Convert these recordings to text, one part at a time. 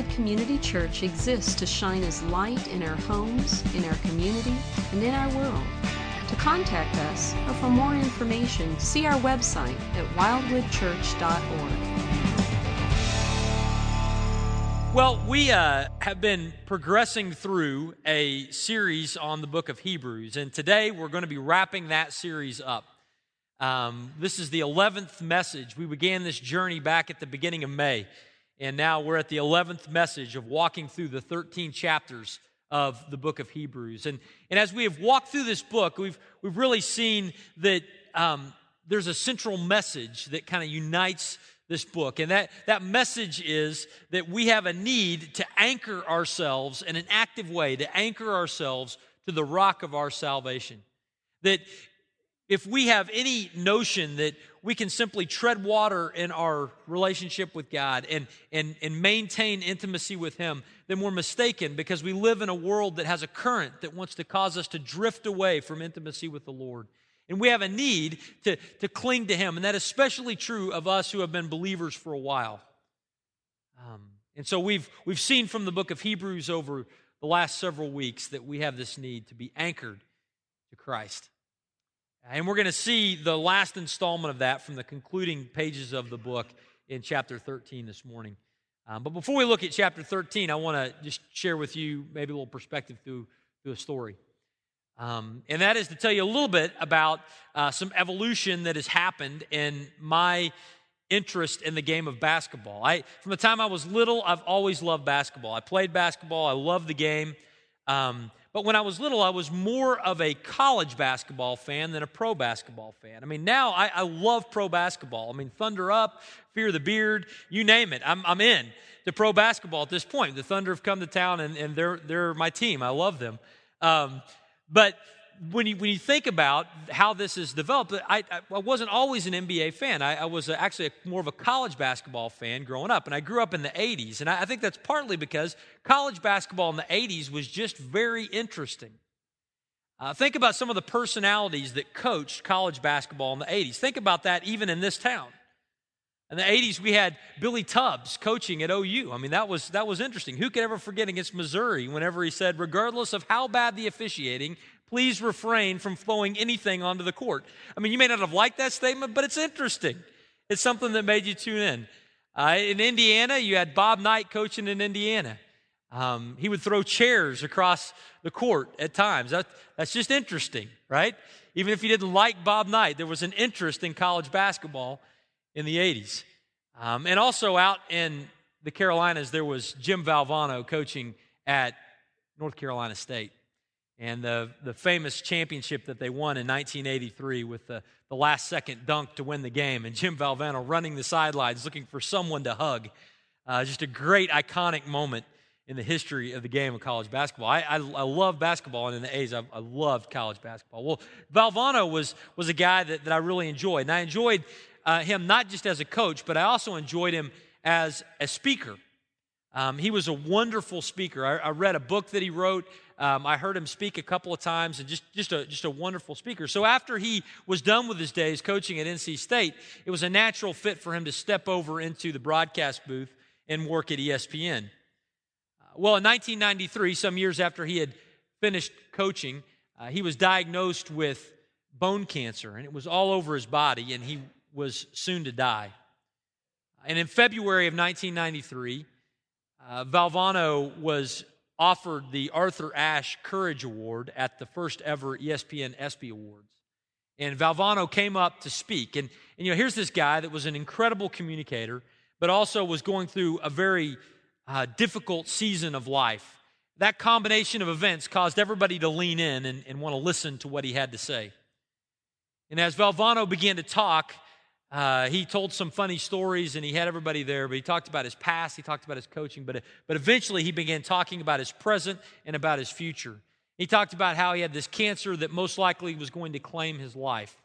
Wildwood Community Church exists to shine as light in our homes, in our community, and in our world. To contact us or for more information, see our website at wildwoodchurch.org. Well, we uh, have been progressing through a series on the book of Hebrews, and today we're going to be wrapping that series up. Um, this is the 11th message. We began this journey back at the beginning of May, and now we're at the 11th message of walking through the 13 chapters of the book of Hebrews. And, and as we have walked through this book, we've, we've really seen that um, there's a central message that kind of unites this book. And that, that message is that we have a need to anchor ourselves in an active way, to anchor ourselves to the rock of our salvation. That if we have any notion that we can simply tread water in our relationship with God and, and, and maintain intimacy with Him, then we're mistaken because we live in a world that has a current that wants to cause us to drift away from intimacy with the Lord. And we have a need to, to cling to Him. And that is especially true of us who have been believers for a while. Um, and so we've, we've seen from the book of Hebrews over the last several weeks that we have this need to be anchored to Christ. And we're going to see the last installment of that from the concluding pages of the book in chapter 13 this morning. Um, but before we look at chapter 13, I want to just share with you maybe a little perspective through, through a story. Um, and that is to tell you a little bit about uh, some evolution that has happened in my interest in the game of basketball. I, from the time I was little, I've always loved basketball. I played basketball, I love the game. Um, but when I was little, I was more of a college basketball fan than a pro basketball fan. I mean, now I, I love pro basketball. I mean, Thunder Up, Fear the Beard, you name it. I'm, I'm in to pro basketball at this point. The Thunder have come to town, and, and they're, they're my team. I love them. Um, but when you, when you think about how this has developed, I, I wasn't always an NBA fan. I, I was actually a, more of a college basketball fan growing up. And I grew up in the 80s. And I, I think that's partly because college basketball in the 80s was just very interesting. Uh, think about some of the personalities that coached college basketball in the 80s. Think about that even in this town. In the 80s, we had Billy Tubbs coaching at OU. I mean, that was, that was interesting. Who could ever forget against Missouri whenever he said, regardless of how bad the officiating, please refrain from throwing anything onto the court. I mean, you may not have liked that statement, but it's interesting. It's something that made you tune in. Uh, in Indiana, you had Bob Knight coaching in Indiana. Um, he would throw chairs across the court at times. That, that's just interesting, right? Even if you didn't like Bob Knight, there was an interest in college basketball in the 80s. Um, and also out in the Carolinas, there was Jim Valvano coaching at North Carolina State and the, the famous championship that they won in 1983 with the, the last second dunk to win the game, and Jim Valvano running the sidelines looking for someone to hug. Uh, just a great, iconic moment in the history of the game of college basketball. I, I, I love basketball, and in the A's, I, I, loved college basketball. Well, Valvano was, was a guy that, that I really enjoyed, and I enjoyed uh, him not just as a coach, but I also enjoyed him as a speaker. Um, he was a wonderful speaker. I, I, read a book that he wrote. Um, I heard him speak a couple of times, and just, just, a, just a wonderful speaker. So after he was done with his days coaching at NC State, it was a natural fit for him to step over into the broadcast booth and work at ESPN. Uh, well, in 1993, some years after he had finished coaching, uh, he was diagnosed with bone cancer, and it was all over his body, and he was soon to die. And in February of 1993, uh, Valvano was offered the Arthur Ashe Courage Award at the first ever ESPN ESPY Awards. And Valvano came up to speak. And, and you know, here's this guy that was an incredible communicator, but also was going through a very uh, difficult season of life. That combination of events caused everybody to lean in and, and want to listen to what he had to say. And as Valvano began to talk, uh, he told some funny stories and he had everybody there, but he talked about his past, he talked about his coaching, but, but eventually he began talking about his present and about his future. He talked about how he had this cancer that most likely was going to claim his life.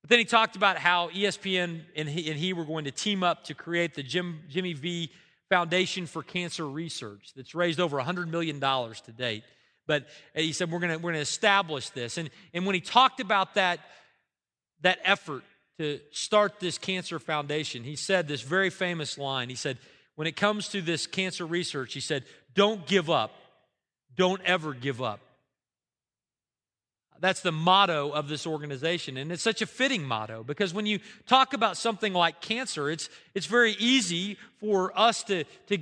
But then he talked about how ESPN and he, and he were going to team up to create the Jim, Jimmy V Foundation for Cancer Research that's raised over $100 million to date. But he said, We're going we're to establish this. And, and when he talked about that, that effort, to start this cancer foundation, he said this very famous line. He said, when it comes to this cancer research, he said, don't give up. Don't ever give up. That's the motto of this organization. And it's such a fitting motto because when you talk about something like cancer, it's, it's very easy for us to, to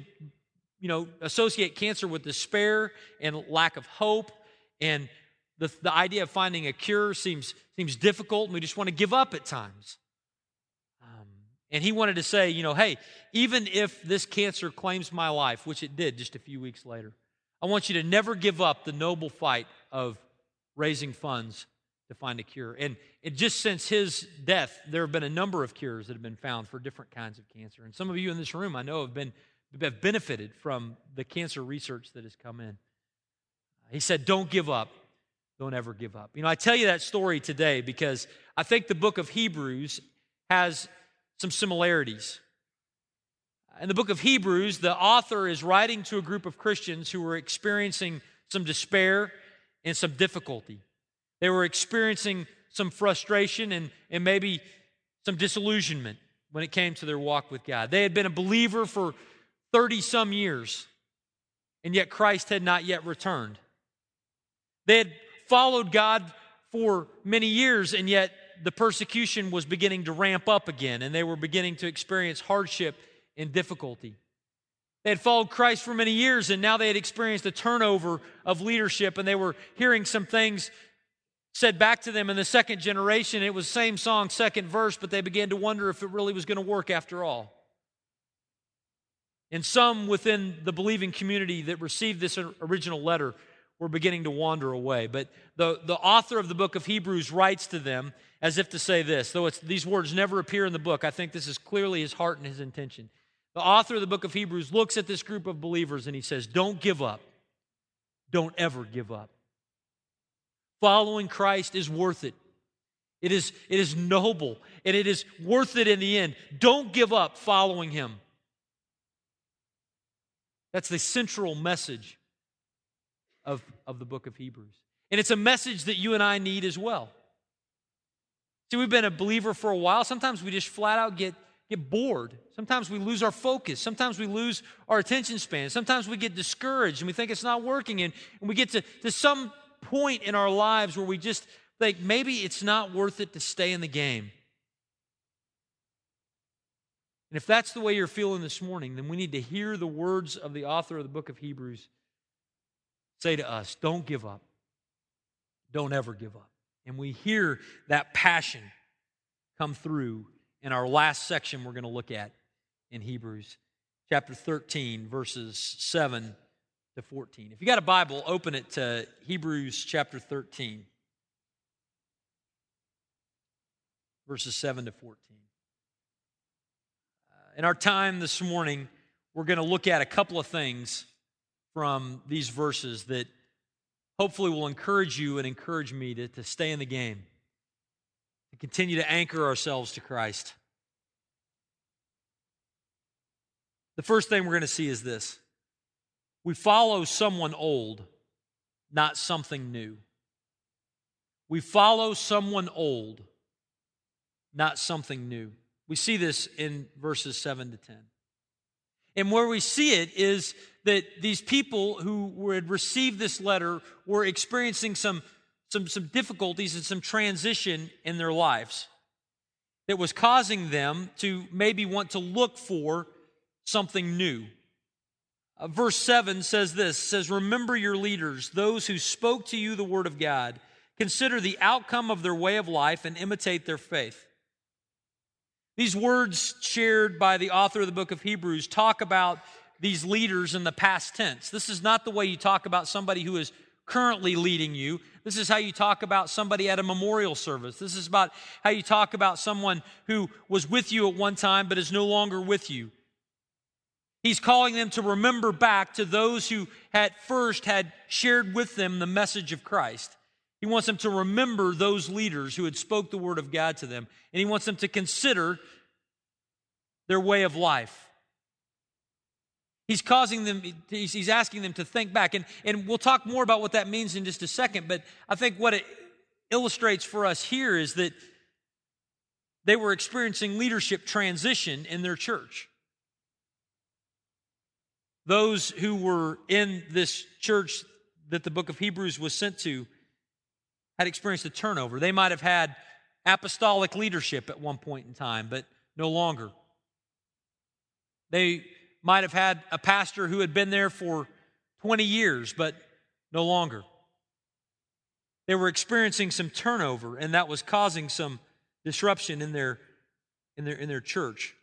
you know, associate cancer with despair and lack of hope. And the, the idea of finding a cure seems, seems difficult, and we just want to give up at times. Um, and he wanted to say, you know, hey, even if this cancer claims my life, which it did just a few weeks later, I want you to never give up the noble fight of raising funds to find a cure. And it, just since his death, there have been a number of cures that have been found for different kinds of cancer. And some of you in this room, I know, have been have benefited from the cancer research that has come in. He said, "Don't give up. Don't ever give up." You know, I tell you that story today because I think the book of Hebrews has some similarities. In the book of Hebrews, the author is writing to a group of Christians who were experiencing some despair and some difficulty. They were experiencing some frustration and, and maybe some disillusionment when it came to their walk with God. They had been a believer for 30 some years, and yet Christ had not yet returned. They had followed God for many years, and yet the persecution was beginning to ramp up again, and they were beginning to experience hardship and difficulty. They had followed Christ for many years, and now they had experienced a turnover of leadership, and they were hearing some things said back to them in the second generation. It was same song, second verse, but they began to wonder if it really was going to work after all. And some within the believing community that received this original letter were beginning to wander away. But the, the author of the book of Hebrews writes to them as if to say this, though it's these words never appear in the book, I think this is clearly his heart and his intention. The author of the book of Hebrews looks at this group of believers and he says, Don't give up. Don't ever give up. Following Christ is worth it. It is, it is noble and it is worth it in the end. Don't give up following him. That's the central message of, of the book of Hebrews. And it's a message that you and I need as well. See, we've been a believer for a while. Sometimes we just flat out get get bored. Sometimes we lose our focus. Sometimes we lose our attention span. Sometimes we get discouraged and we think it's not working. And, and we get to, to some point in our lives where we just think maybe it's not worth it to stay in the game. And if that's the way you're feeling this morning, then we need to hear the words of the author of the book of Hebrews say to us don't give up. Don't ever give up. And we hear that passion come through in our last section we're going to look at in Hebrews chapter 13, verses 7 to 14. If you got a Bible, open it to Hebrews chapter 13, verses 7 to 14. Uh, in our time this morning, we're going to look at a couple of things from these verses that hopefully will encourage you and encourage me to, to stay in the game and continue to anchor ourselves to Christ. The first thing we're going to see is this we follow someone old, not something new. We follow someone old, not something new. We see this in verses 7 to 10. And where we see it is that these people who had received this letter were experiencing some some, some difficulties and some transition in their lives that was causing them to maybe want to look for something new. Uh, verse 7 says this says remember your leaders those who spoke to you the word of god consider the outcome of their way of life and imitate their faith these words shared by the author of the book of hebrews talk about these leaders in the past tense this is not the way you talk about somebody who is currently leading you. This is how you talk about somebody at a memorial service. This is about how you talk about someone who was with you at one time but is no longer with you. He's calling them to remember back to those who at first had shared with them the message of Christ. He wants them to remember those leaders who had spoke the word of God to them, and he wants them to consider their way of life. He's causing them, he's asking them to think back. And, and we'll talk more about what that means in just a second. But I think what it illustrates for us here is that they were experiencing leadership transition in their church. those who were in this church that the book of Hebrews was sent to had experienced a turnover. They might have had apostolic leadership at one point in time, but no longer. They might have had a pastor who had been there for 20 years, but no longer. They were experiencing some turnover, and that was causing some disruption in their, in their, in their church.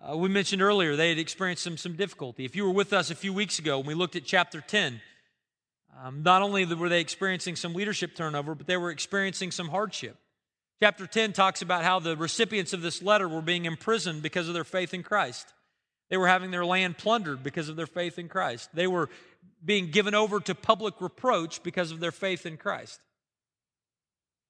Uh, we mentioned earlier they had experienced some, some difficulty. If you were with us a few weeks ago when we looked at chapter 10, um, not only were they experiencing some leadership turnover, but they were experiencing some hardship. Chapter 10 talks about how the recipients of this letter were being imprisoned because of their faith in Christ. They were having their land plundered because of their faith in Christ. They were being given over to public reproach because of their faith in Christ.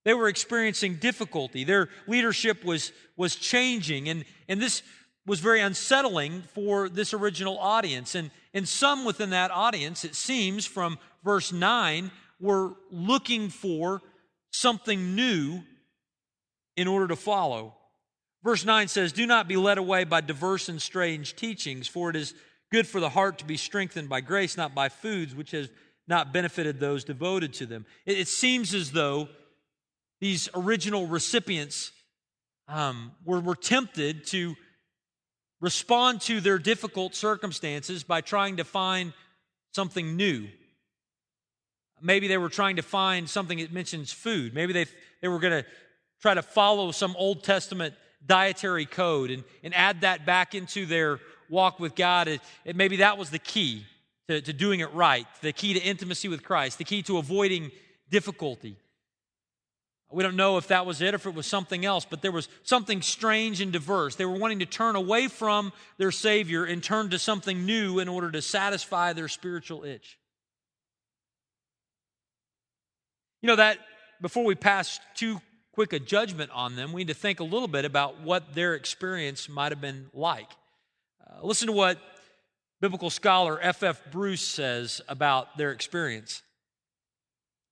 They were experiencing difficulty. Their leadership was, was changing, and, and this was very unsettling for this original audience. And, and some within that audience, it seems from verse 9, were looking for something new in order to follow. Verse 9 says, Do not be led away by diverse and strange teachings, for it is good for the heart to be strengthened by grace, not by foods, which has not benefited those devoted to them. It, it seems as though these original recipients um, were, were tempted to respond to their difficult circumstances by trying to find something new. Maybe they were trying to find something that mentions food. Maybe they, they were going to try to follow some Old Testament dietary code and, and add that back into their walk with God. It, it, maybe that was the key to, to doing it right, the key to intimacy with Christ, the key to avoiding difficulty. We don't know if that was it if it was something else, but there was something strange and diverse. They were wanting to turn away from their Savior and turn to something new in order to satisfy their spiritual itch. You know, that before we pass too quick a judgment on them, we need to think a little bit about what their experience might have been like. Uh, listen to what biblical scholar F.F. F. Bruce says about their experience.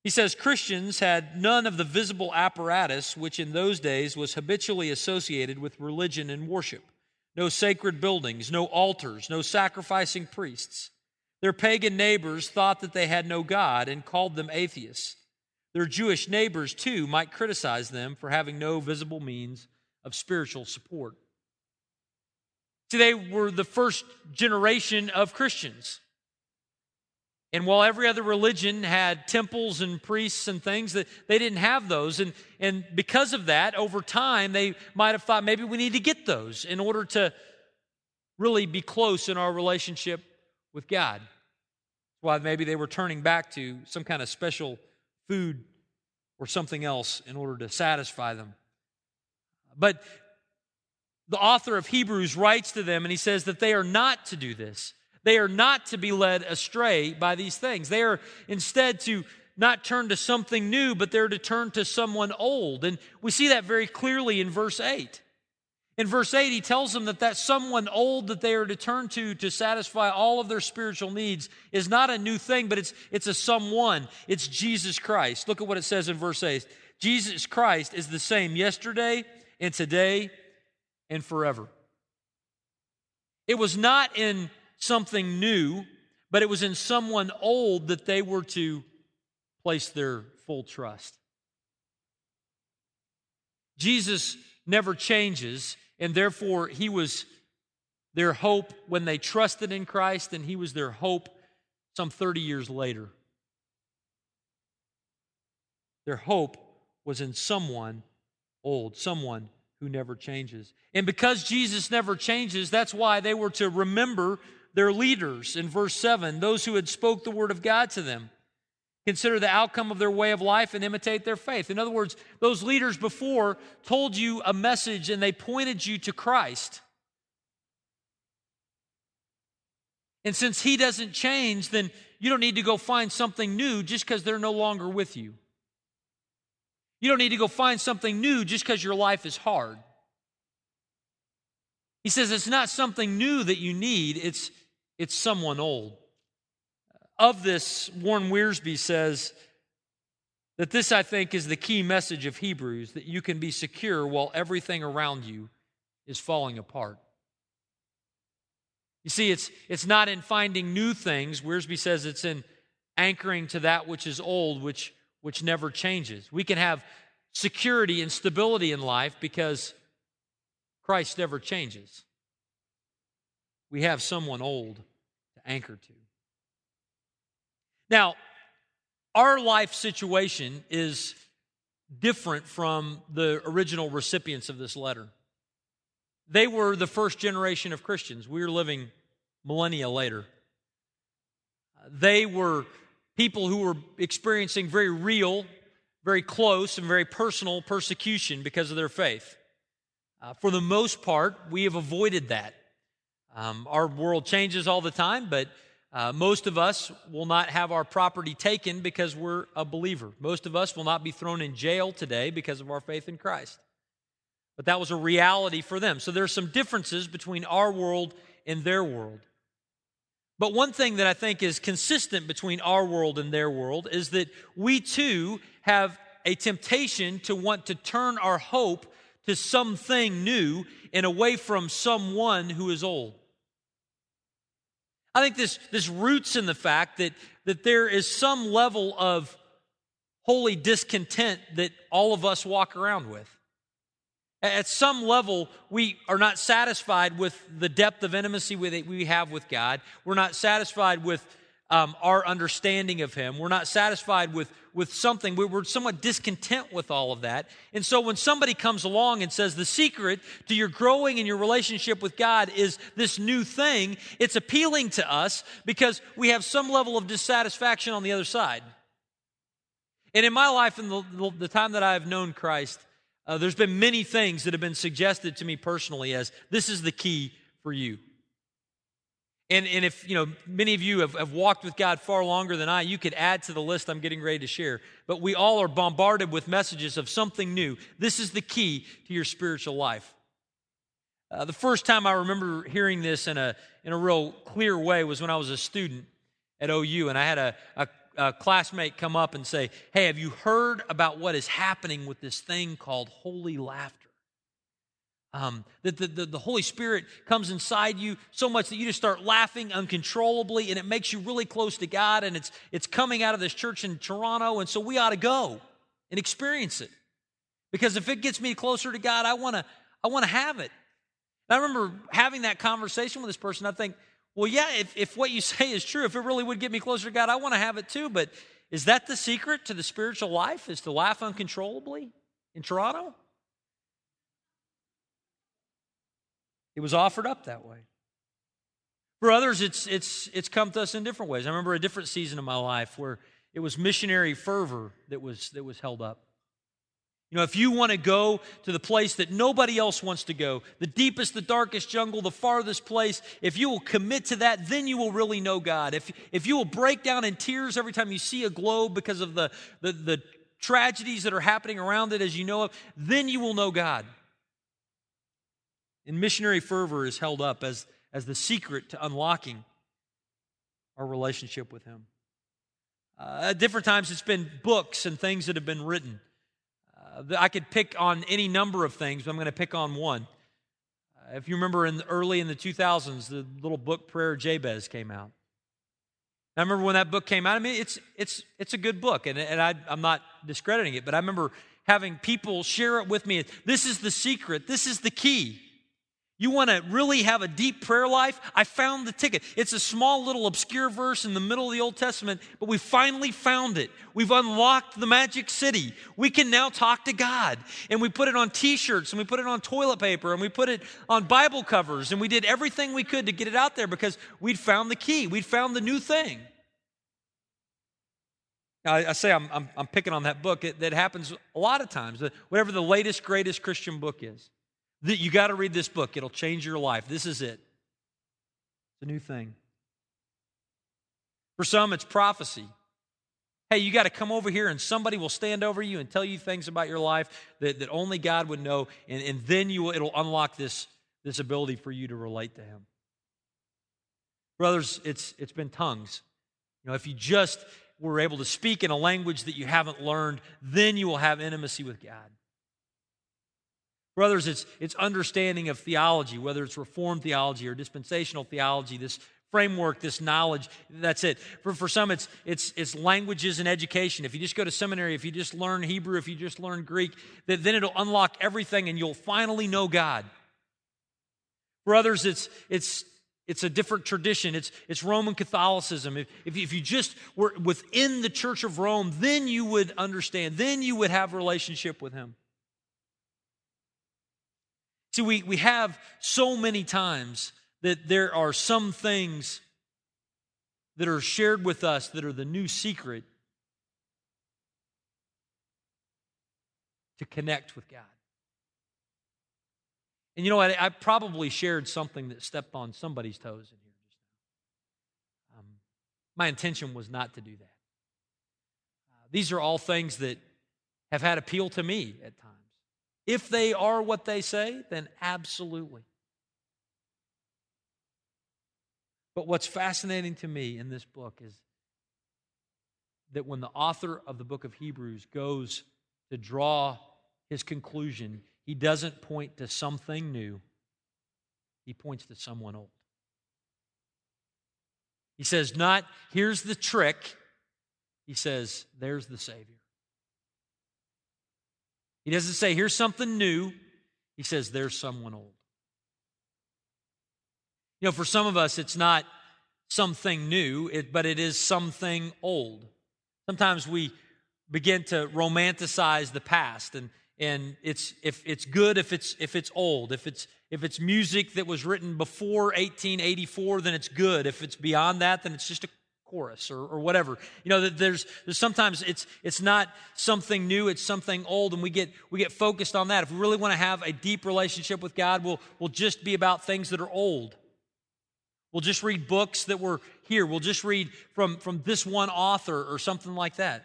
He says Christians had none of the visible apparatus which in those days was habitually associated with religion and worship. No sacred buildings, no altars, no sacrificing priests. Their pagan neighbors thought that they had no God and called them atheists. Their Jewish neighbors, too, might criticize them for having no visible means of spiritual support. See, they were the first generation of Christians. And while every other religion had temples and priests and things, that they didn't have those. And, and because of that, over time, they might have thought maybe we need to get those in order to really be close in our relationship with God. Why maybe they were turning back to some kind of special food or something else in order to satisfy them. But the author of Hebrews writes to them and he says that they are not to do this. They are not to be led astray by these things. They are instead to not turn to something new, but they're to turn to someone old. And we see that very clearly in verse 8. In verse 8, he tells them that that someone old that they are to turn to to satisfy all of their spiritual needs is not a new thing, but it's, it's a someone. It's Jesus Christ. Look at what it says in verse 8 Jesus Christ is the same yesterday and today and forever. It was not in something new, but it was in someone old that they were to place their full trust. Jesus never changes, and therefore he was their hope when they trusted in Christ, and he was their hope some 30 years later. Their hope was in someone old, someone who never changes. And because Jesus never changes, that's why they were to remember their leaders in verse 7, those who had spoke the word of God to them. Consider the outcome of their way of life and imitate their faith. In other words, those leaders before told you a message and they pointed you to Christ. And since he doesn't change, then you don't need to go find something new just because they're no longer with you. You don't need to go find something new just because your life is hard. He says it's not something new that you need, it's it's someone old. Of this, Warren Wiersbe says that this, I think, is the key message of Hebrews that you can be secure while everything around you is falling apart. You see, it's, it's not in finding new things. Wiersbe says it's in anchoring to that which is old, which, which never changes. We can have security and stability in life because Christ never changes. We have someone old to anchor to. Now, our life situation is different from the original recipients of this letter. They were the first generation of Christians. We are living millennia later. They were people who were experiencing very real, very close, and very personal persecution because of their faith. Uh, for the most part, we have avoided that. Um, our world changes all the time, but uh, most of us will not have our property taken because we're a believer. Most of us will not be thrown in jail today because of our faith in Christ. But that was a reality for them. So there are some differences between our world and their world. But one thing that I think is consistent between our world and their world is that we too have a temptation to want to turn our hope to something new and away from someone who is old. I think this, this roots in the fact that, that there is some level of holy discontent that all of us walk around with. At some level, we are not satisfied with the depth of intimacy we have with God. We're not satisfied with um, our understanding of Him. We're not satisfied with, with something. We're somewhat discontent with all of that. And so when somebody comes along and says the secret to your growing in your relationship with God is this new thing, it's appealing to us because we have some level of dissatisfaction on the other side. And in my life, in the, the time that I've known Christ, uh, there's been many things that have been suggested to me personally as this is the key for you. And, and if, you know, many of you have, have walked with God far longer than I, you could add to the list I'm getting ready to share. But we all are bombarded with messages of something new. This is the key to your spiritual life. Uh, the first time I remember hearing this in a, in a real clear way was when I was a student at OU, and I had a, a, a classmate come up and say, Hey, have you heard about what is happening with this thing called holy laughter? Um, that the, the, the, Holy Spirit comes inside you so much that you just start laughing uncontrollably and it makes you really close to God and it's, it's coming out of this church in Toronto. And so we ought to go and experience it. Because if it gets me closer to God, I want to I wanna have it. And I remember having that conversation with this person. I think, well, yeah, if, if what you say is true, if it really would get me closer to God, I want to have it too. But is that the secret to the spiritual life, is to laugh uncontrollably in Toronto? It was offered up that way. For others, it's, it's, it's come to us in different ways. I remember a different season of my life where it was missionary fervor that was, that was held up. You know, if you want to go to the place that nobody else wants to go, the deepest, the darkest jungle, the farthest place, if you will commit to that, then you will really know God. If, if you will break down in tears every time you see a globe because of the, the, the tragedies that are happening around it as you know it, then you will know God. And missionary fervor is held up as, as the secret to unlocking our relationship with Him. Uh, at different times, it's been books and things that have been written. Uh, I could pick on any number of things, but I'm going to pick on one. Uh, if you remember, in the, early in the 2000s, the little book Prayer Jabez came out. I remember when that book came out. I mean, it's it's it's a good book, and, and I, I'm not discrediting it, but I remember having people share it with me. This is the secret. This is the key. You want to really have a deep prayer life? I found the ticket. It's a small little obscure verse in the middle of the Old Testament, but we finally found it. We've unlocked the magic city. We can now talk to God. And we put it on t shirts, and we put it on toilet paper, and we put it on Bible covers, and we did everything we could to get it out there because we'd found the key. We'd found the new thing. Now, I, I say I'm, I'm, I'm, picking on that book. It, that happens a lot of times, uh, whatever the latest, greatest Christian book is. That you got to read this book. It'll change your life. This is it. It's a new thing. For some, it's prophecy. Hey, you got to come over here and somebody will stand over you and tell you things about your life that, that only God would know, and, and then you will, it'll unlock this, this ability for you to relate to Him. Brothers, it's, it's been tongues. You know, if you just were able to speak in a language that you haven't learned, then you will have intimacy with God. For others, it's, it's understanding of theology, whether it's Reformed theology or dispensational theology, this framework, this knowledge. That's it. For, for some, it's, it's, it's languages and education. If you just go to seminary, if you just learn Hebrew, if you just learn Greek, then it'll unlock everything and you'll finally know God. For others, it's, it's, it's a different tradition. It's, it's Roman Catholicism. If, if, if you just were within the Church of Rome, then you would understand. Then you would have a relationship with Him. See, we, we have so many times that there are some things that are shared with us that are the new secret to connect with God. And you know what? I, I probably shared something that stepped on somebody's toes in here just now. Um, my intention was not to do that. Uh, these are all things that have had appeal to me at times. If they are what they say, then absolutely. But what's fascinating to me in this book is that when the author of the book of Hebrews goes to draw his conclusion, he doesn't point to something new, he points to someone old. He says, Not here's the trick, he says, There's the Savior. He doesn't say, here's something new. He says, there's someone old. You know, for some of us, it's not something new, but it is something old. Sometimes we begin to romanticize the past and and it's if it's good if it's if it's old if it's if it's music that was written before 1884 then it's good if it's beyond that then it's just a chorus or, or whatever. You know, there's, there's sometimes it's, it's not something new, it's something old, and we get, we get focused on that. If we really want to have a deep relationship with God, we'll, we'll just be about things that are old. We'll just read books that were here. We'll just read from, from this one author or something like that.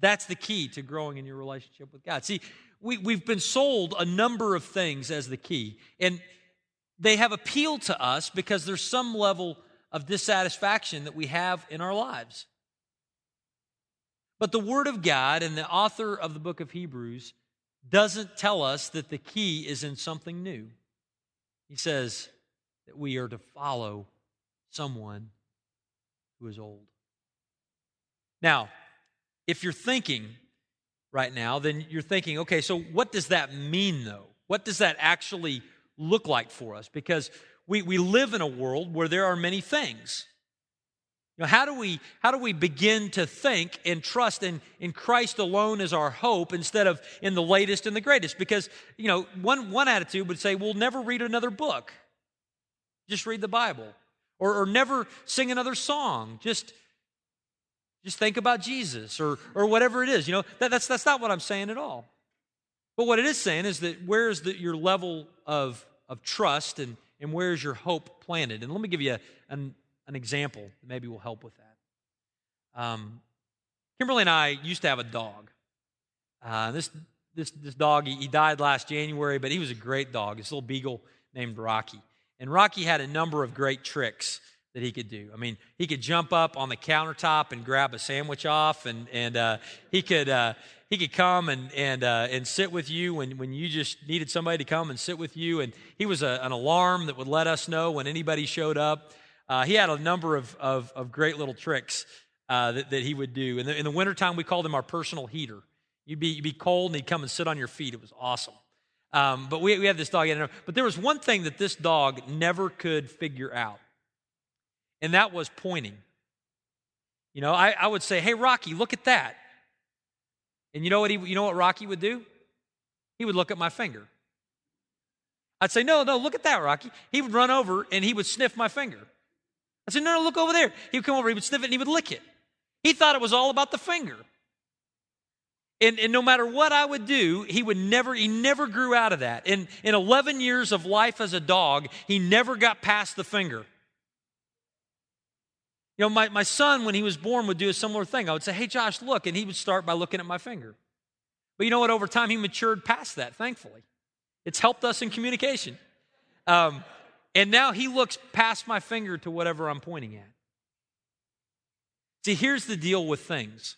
That's the key to growing in your relationship with God. See, we, we've been sold a number of things as the key, and they have appealed to us because there's some level of dissatisfaction that we have in our lives. But the Word of God and the author of the book of Hebrews doesn't tell us that the key is in something new. He says that we are to follow someone who is old. Now, if you're thinking right now, then you're thinking, okay, so what does that mean though? What does that actually look like for us? Because we, we live in a world where there are many things. You know, how do we how do we begin to think and trust in, in Christ alone as our hope instead of in the latest and the greatest? Because you know, one one attitude would say, we'll never read another book. Just read the Bible. Or, or never sing another song. Just just think about Jesus or or whatever it is. You know, that, that's that's not what I'm saying at all. But what it is saying is that where is the, your level of, of trust and, and where is your hope planted? And let me give you an, an example that maybe will help with that. Um, Kimberly and I used to have a dog. Uh, this, this, this dog, he, he, died last January, but he was a great dog, this little beagle named Rocky. And Rocky had a number of great tricks that he could do. I mean, he could jump up on the countertop and grab a sandwich off, and, and uh, he could. Uh, he could come and and uh, and sit with you when when you just needed somebody to come and sit with you. And he was a, an alarm that would let us know when anybody showed up. Uh, he had a number of of, of great little tricks uh, that, that he would do. In the, in the wintertime, we called him our personal heater. You'd be you'd be cold, and he'd come and sit on your feet. It was awesome. Um, but we, we had this dog. But there was one thing that this dog never could figure out, and that was pointing. You know, I, I would say, "Hey, Rocky, look at that." And you know what he, you know what Rocky would do? He would look at my finger. I'd say, no, no, look at that, Rocky. He would run over and he would sniff my finger. I said, no, no, look over there. He would come over, he would sniff it, and he would lick it. He thought it was all about the finger. And, and no matter what I would do, he would never, he never grew out of that. In, in 11 years of life as a dog, he never got past the finger. You know, my, my son, when he was born, would do a similar thing. I would say, Hey, Josh, look. And he would start by looking at my finger. But you know what? Over time, he matured past that, thankfully. It's helped us in communication. Um, and now he looks past my finger to whatever I'm pointing at. See, here's the deal with things.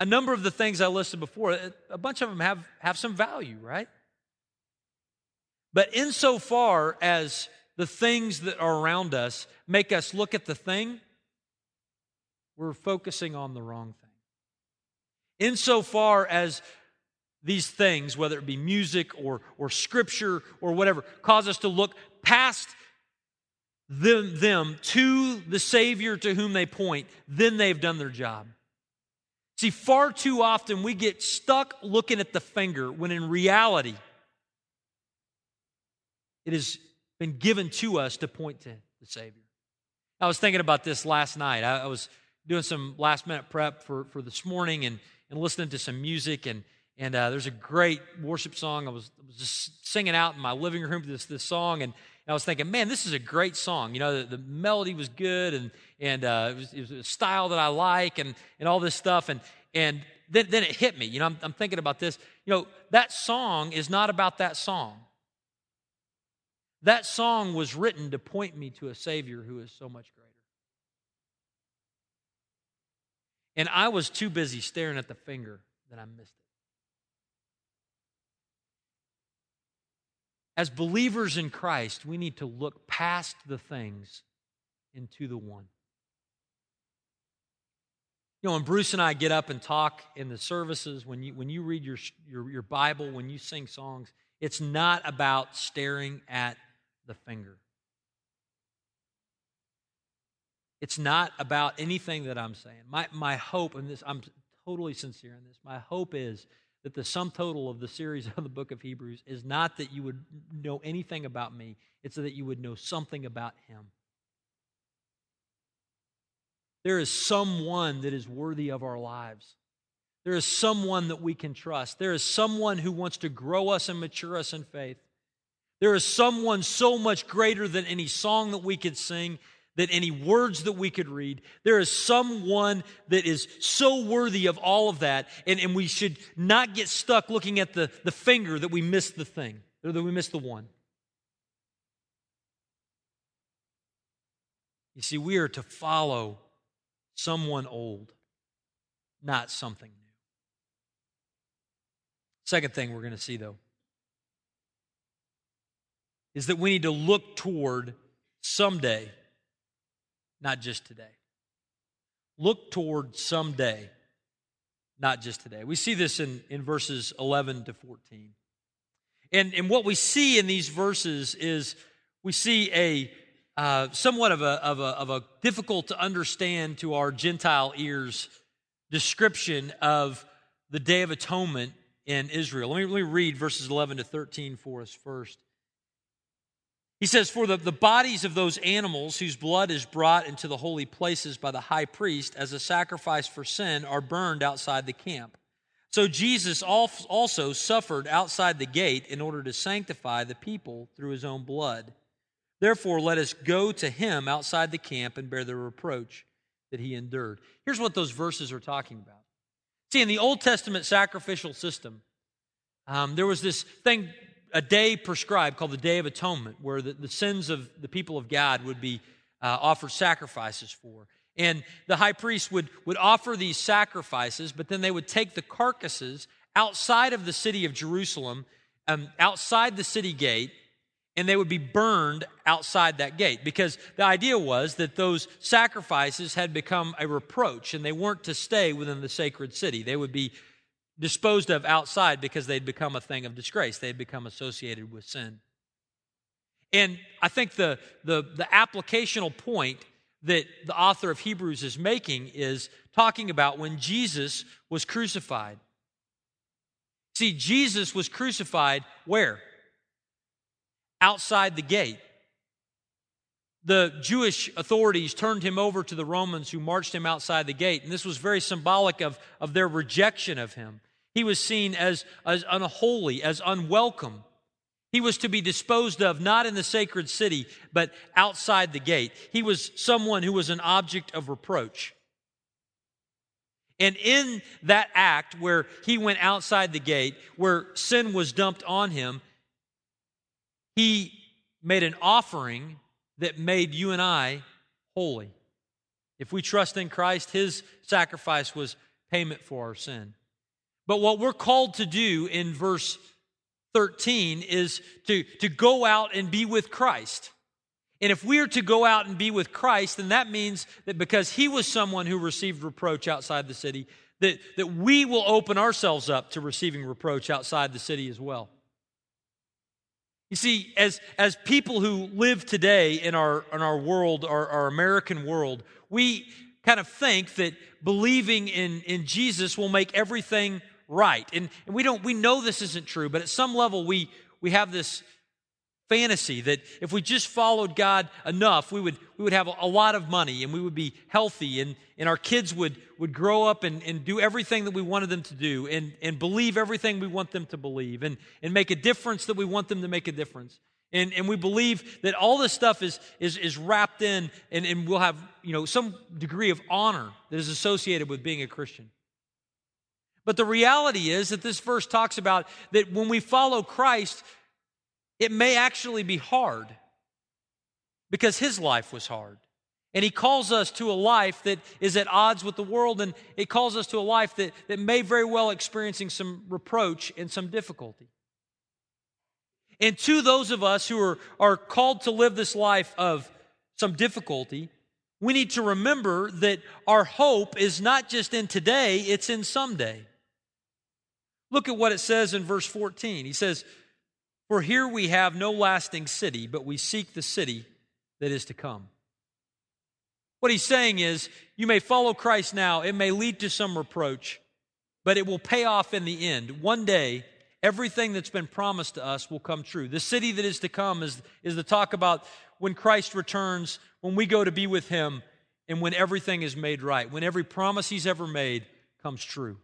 A number of the things I listed before, a bunch of them have, have some value, right? But insofar as the things that are around us make us look at the thing, we're focusing on the wrong thing. Insofar as these things, whether it be music or, or scripture or whatever, cause us to look past them, them to the Savior to whom they point, then they've done their job. See, far too often we get stuck looking at the finger when in reality, it has been given to us to point to the Savior. I was thinking about this last night. I, I was doing some last minute prep for, for this morning and, and listening to some music and and uh, there's a great worship song. I was, I was, just singing out in my living room this, this song, and, I was thinking, man, this is a great song. You know, the, the melody was good, and, and uh, it, was, it, was, a style that I like, and, and all this stuff. And, and then, then it hit me. You know, I'm, I'm thinking about this. You know, that song is not about that song. That song was written to point me to a Savior who is so much greater. And I was too busy staring at the finger that I missed it. As believers in Christ, we need to look past the things into the one. You know, when Bruce and I get up and talk in the services, when you, when you read your, your, your Bible, when you sing songs, it's not about staring at the finger. It's not about anything that I'm saying. My, my hope, and this, I'm totally sincere in this, my hope is that the sum total of the series of the book of Hebrews is not that you would know anything about me, it's that you would know something about him. There is someone that is worthy of our lives. There is someone that we can trust. There is someone who wants to grow us and mature us in faith. There is someone so much greater than any song that we could sing, than any words that we could read. There is someone that is so worthy of all of that, and, and we should not get stuck looking at the, the finger that we missed the thing, or that we missed the one. You see, we are to follow someone old, not something new. Second thing we're going to see, though, is that we need to look toward someday, not just today. Look toward someday, not just today. We see this in, in verses 11 to 14. And, and what we see in these verses is we see a uh, somewhat of a, of, a, of a difficult to understand to our Gentile ears description of the Day of Atonement in Israel. Let me, let me read verses 11 to 13 for us first. He says, For the, the bodies of those animals whose blood is brought into the holy places by the high priest as a sacrifice for sin are burned outside the camp. So Jesus also suffered outside the gate in order to sanctify the people through his own blood. Therefore, let us go to him outside the camp and bear the reproach that he endured. Here's what those verses are talking about. See, in the Old Testament sacrificial system, um, there was this thing a day prescribed called the Day of Atonement, where the, the sins of the people of God would be uh, offered sacrifices for. And the high priest would, would offer these sacrifices, but then they would take the carcasses outside of the city of Jerusalem, um, outside the city gate, and they would be burned outside that gate because the idea was that those sacrifices had become a reproach and they weren't to stay within the sacred city. They would be disposed of outside because they'd become a thing of disgrace. They had become associated with sin. And I think the, the, the applicational point that the author of Hebrews is making is talking about when Jesus was crucified. See, Jesus was crucified where? Outside the gate. The Jewish authorities turned him over to the Romans who marched him outside the gate. And this was very symbolic of, of their rejection of him. He was seen as, as unholy, as unwelcome. He was to be disposed of not in the sacred city, but outside the gate. He was someone who was an object of reproach. And in that act where he went outside the gate, where sin was dumped on him, he made an offering that made you and I holy. If we trust in Christ, his sacrifice was payment for our sin. But what we're called to do in verse 13 is to, to go out and be with Christ. And if we are to go out and be with Christ, then that means that because he was someone who received reproach outside the city, that, that we will open ourselves up to receiving reproach outside the city as well. You see, as, as people who live today in our, in our world, our, our American world, we kind of think that believing in, in Jesus will make everything right. And, and we don't we know this isn't true, but at some level we we have this fantasy that if we just followed God enough, we would, we would have a lot of money and we would be healthy and, and our kids would, would grow up and, and do everything that we wanted them to do and, and believe everything we want them to believe and, and make a difference that we want them to make a difference. And, and we believe that all this stuff is, is, is wrapped in and, and we'll have you know, some degree of honor that is associated with being a Christian. But the reality is that this verse talks about that when we follow Christ, it may actually be hard because his life was hard. And he calls us to a life that is at odds with the world, and it calls us to a life that, that may very well experiencing some reproach and some difficulty. And to those of us who are, are called to live this life of some difficulty, we need to remember that our hope is not just in today, it's in someday. Look at what it says in verse 14. He says, for here we have no lasting city, but we seek the city that is to come. What he's saying is, you may follow Christ now, it may lead to some reproach, but it will pay off in the end. One day, everything that's been promised to us will come true. The city that is to come is, is the talk about when Christ returns, when we go to be with him, and when everything is made right, when every promise he's ever made comes true.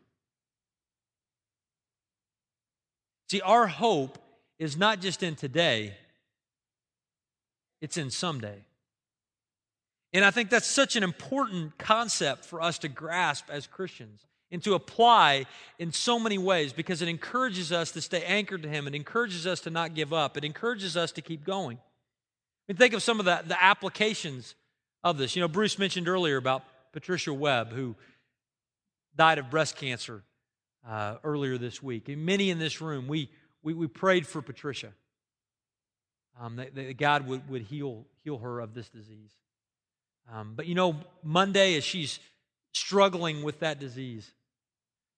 See, our hope is not just in today, it's in someday. And I think that's such an important concept for us to grasp as Christians and to apply in so many ways because it encourages us to stay anchored to Him. It encourages us to not give up. It encourages us to keep going. I mean, think of some of the, the applications of this. You know, Bruce mentioned earlier about Patricia Webb, who died of breast cancer uh, earlier this week. And many in this room, we, we, we prayed for Patricia um, that, that, God would, would heal, heal her of this disease. Um, but you know, Monday, as she's struggling with that disease,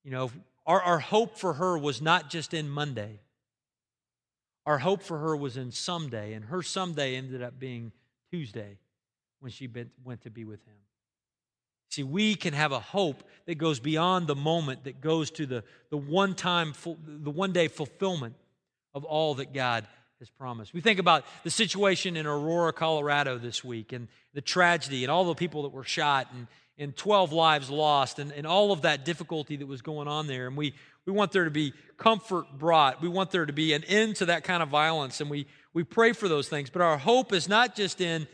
you know, our, our hope for her was not just in Monday. Our hope for her was in someday, and her someday ended up being Tuesday when she went to be with him. See, we can have a hope that goes beyond the moment, that goes to the, the one time, the one day fulfillment of all that God has promised. We think about the situation in Aurora, Colorado this week and the tragedy and all the people that were shot and, and 12 lives lost and, and all of that difficulty that was going on there. And we, we want there to be comfort brought. We want there to be an end to that kind of violence. And we, we pray for those things. But our hope is not just in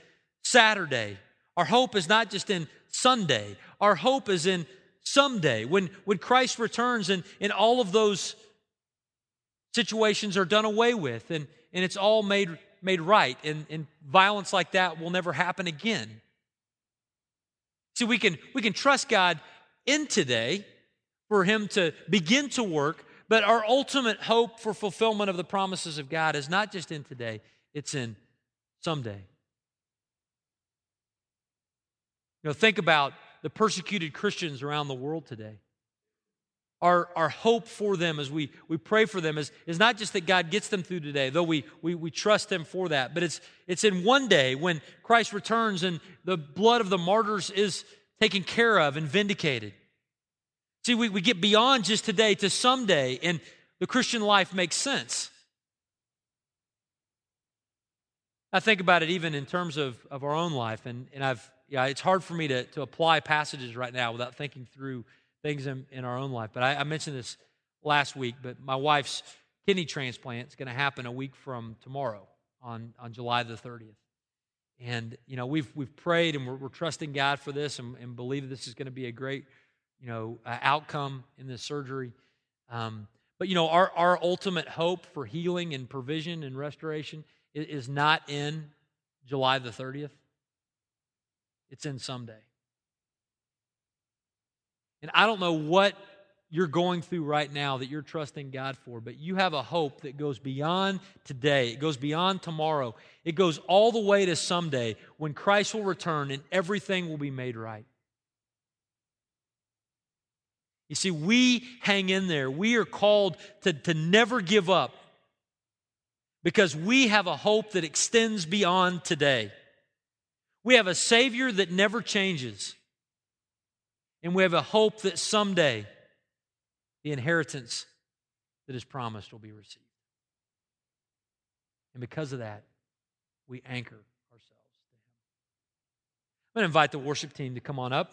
Saturday, our hope is not just in Sunday. Our hope is in someday when, when Christ returns and, and all of those situations are done away with and, and it's all made, made right and, and violence like that will never happen again. See, we can, we can trust God in today for Him to begin to work, but our ultimate hope for fulfillment of the promises of God is not just in today, it's in someday. You know, think about the persecuted Christians around the world today. Our, our hope for them as we, we pray for them is, is not just that God gets them through today, though we, we, we trust Him for that, but it's, it's in one day when Christ returns and the blood of the martyrs is taken care of and vindicated. See, we, we get beyond just today to someday, and the Christian life makes sense. I think about it even in terms of, of our own life, and, and I've yeah, it's hard for me to, to apply passages right now without thinking through things in, in our own life. But I, I mentioned this last week, but my wife's kidney transplant is going to happen a week from tomorrow on, on July the 30th. And, you know, we've, we've prayed and we're, we're trusting God for this and, and believe this is going to be a great, you know, uh, outcome in this surgery. Um, but, you know, our, our ultimate hope for healing and provision and restoration is, is not in July the 30th. It's in someday. And I don't know what you're going through right now that you're trusting God for, but you have a hope that goes beyond today. It goes beyond tomorrow. It goes all the way to someday when Christ will return and everything will be made right. You see, we hang in there. We are called to, to never give up because we have a hope that extends beyond today. We have a Savior that never changes. And we have a hope that someday the inheritance that is promised will be received. And because of that, we anchor ourselves to Him. I'm going to invite the worship team to come on up.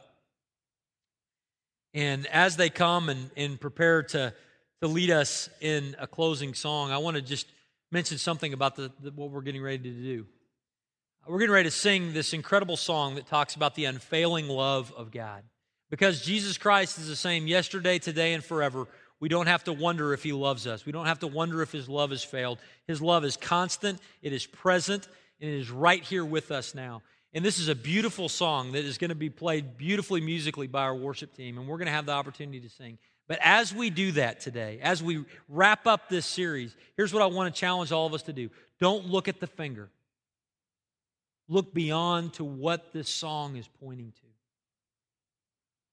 And as they come and, and prepare to, to lead us in a closing song, I want to just mention something about the, the, what we're getting ready to do. We're getting ready to sing this incredible song that talks about the unfailing love of God. Because Jesus Christ is the same yesterday, today, and forever, we don't have to wonder if He loves us. We don't have to wonder if His love has failed. His love is constant, it is present, and it is right here with us now. And this is a beautiful song that is going to be played beautifully musically by our worship team, and we're going to have the opportunity to sing. But as we do that today, as we wrap up this series, here's what I want to challenge all of us to do don't look at the finger, look beyond to what this song is pointing to.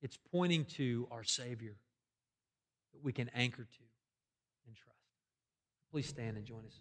It's pointing to our Savior that we can anchor to and trust. Please stand and join us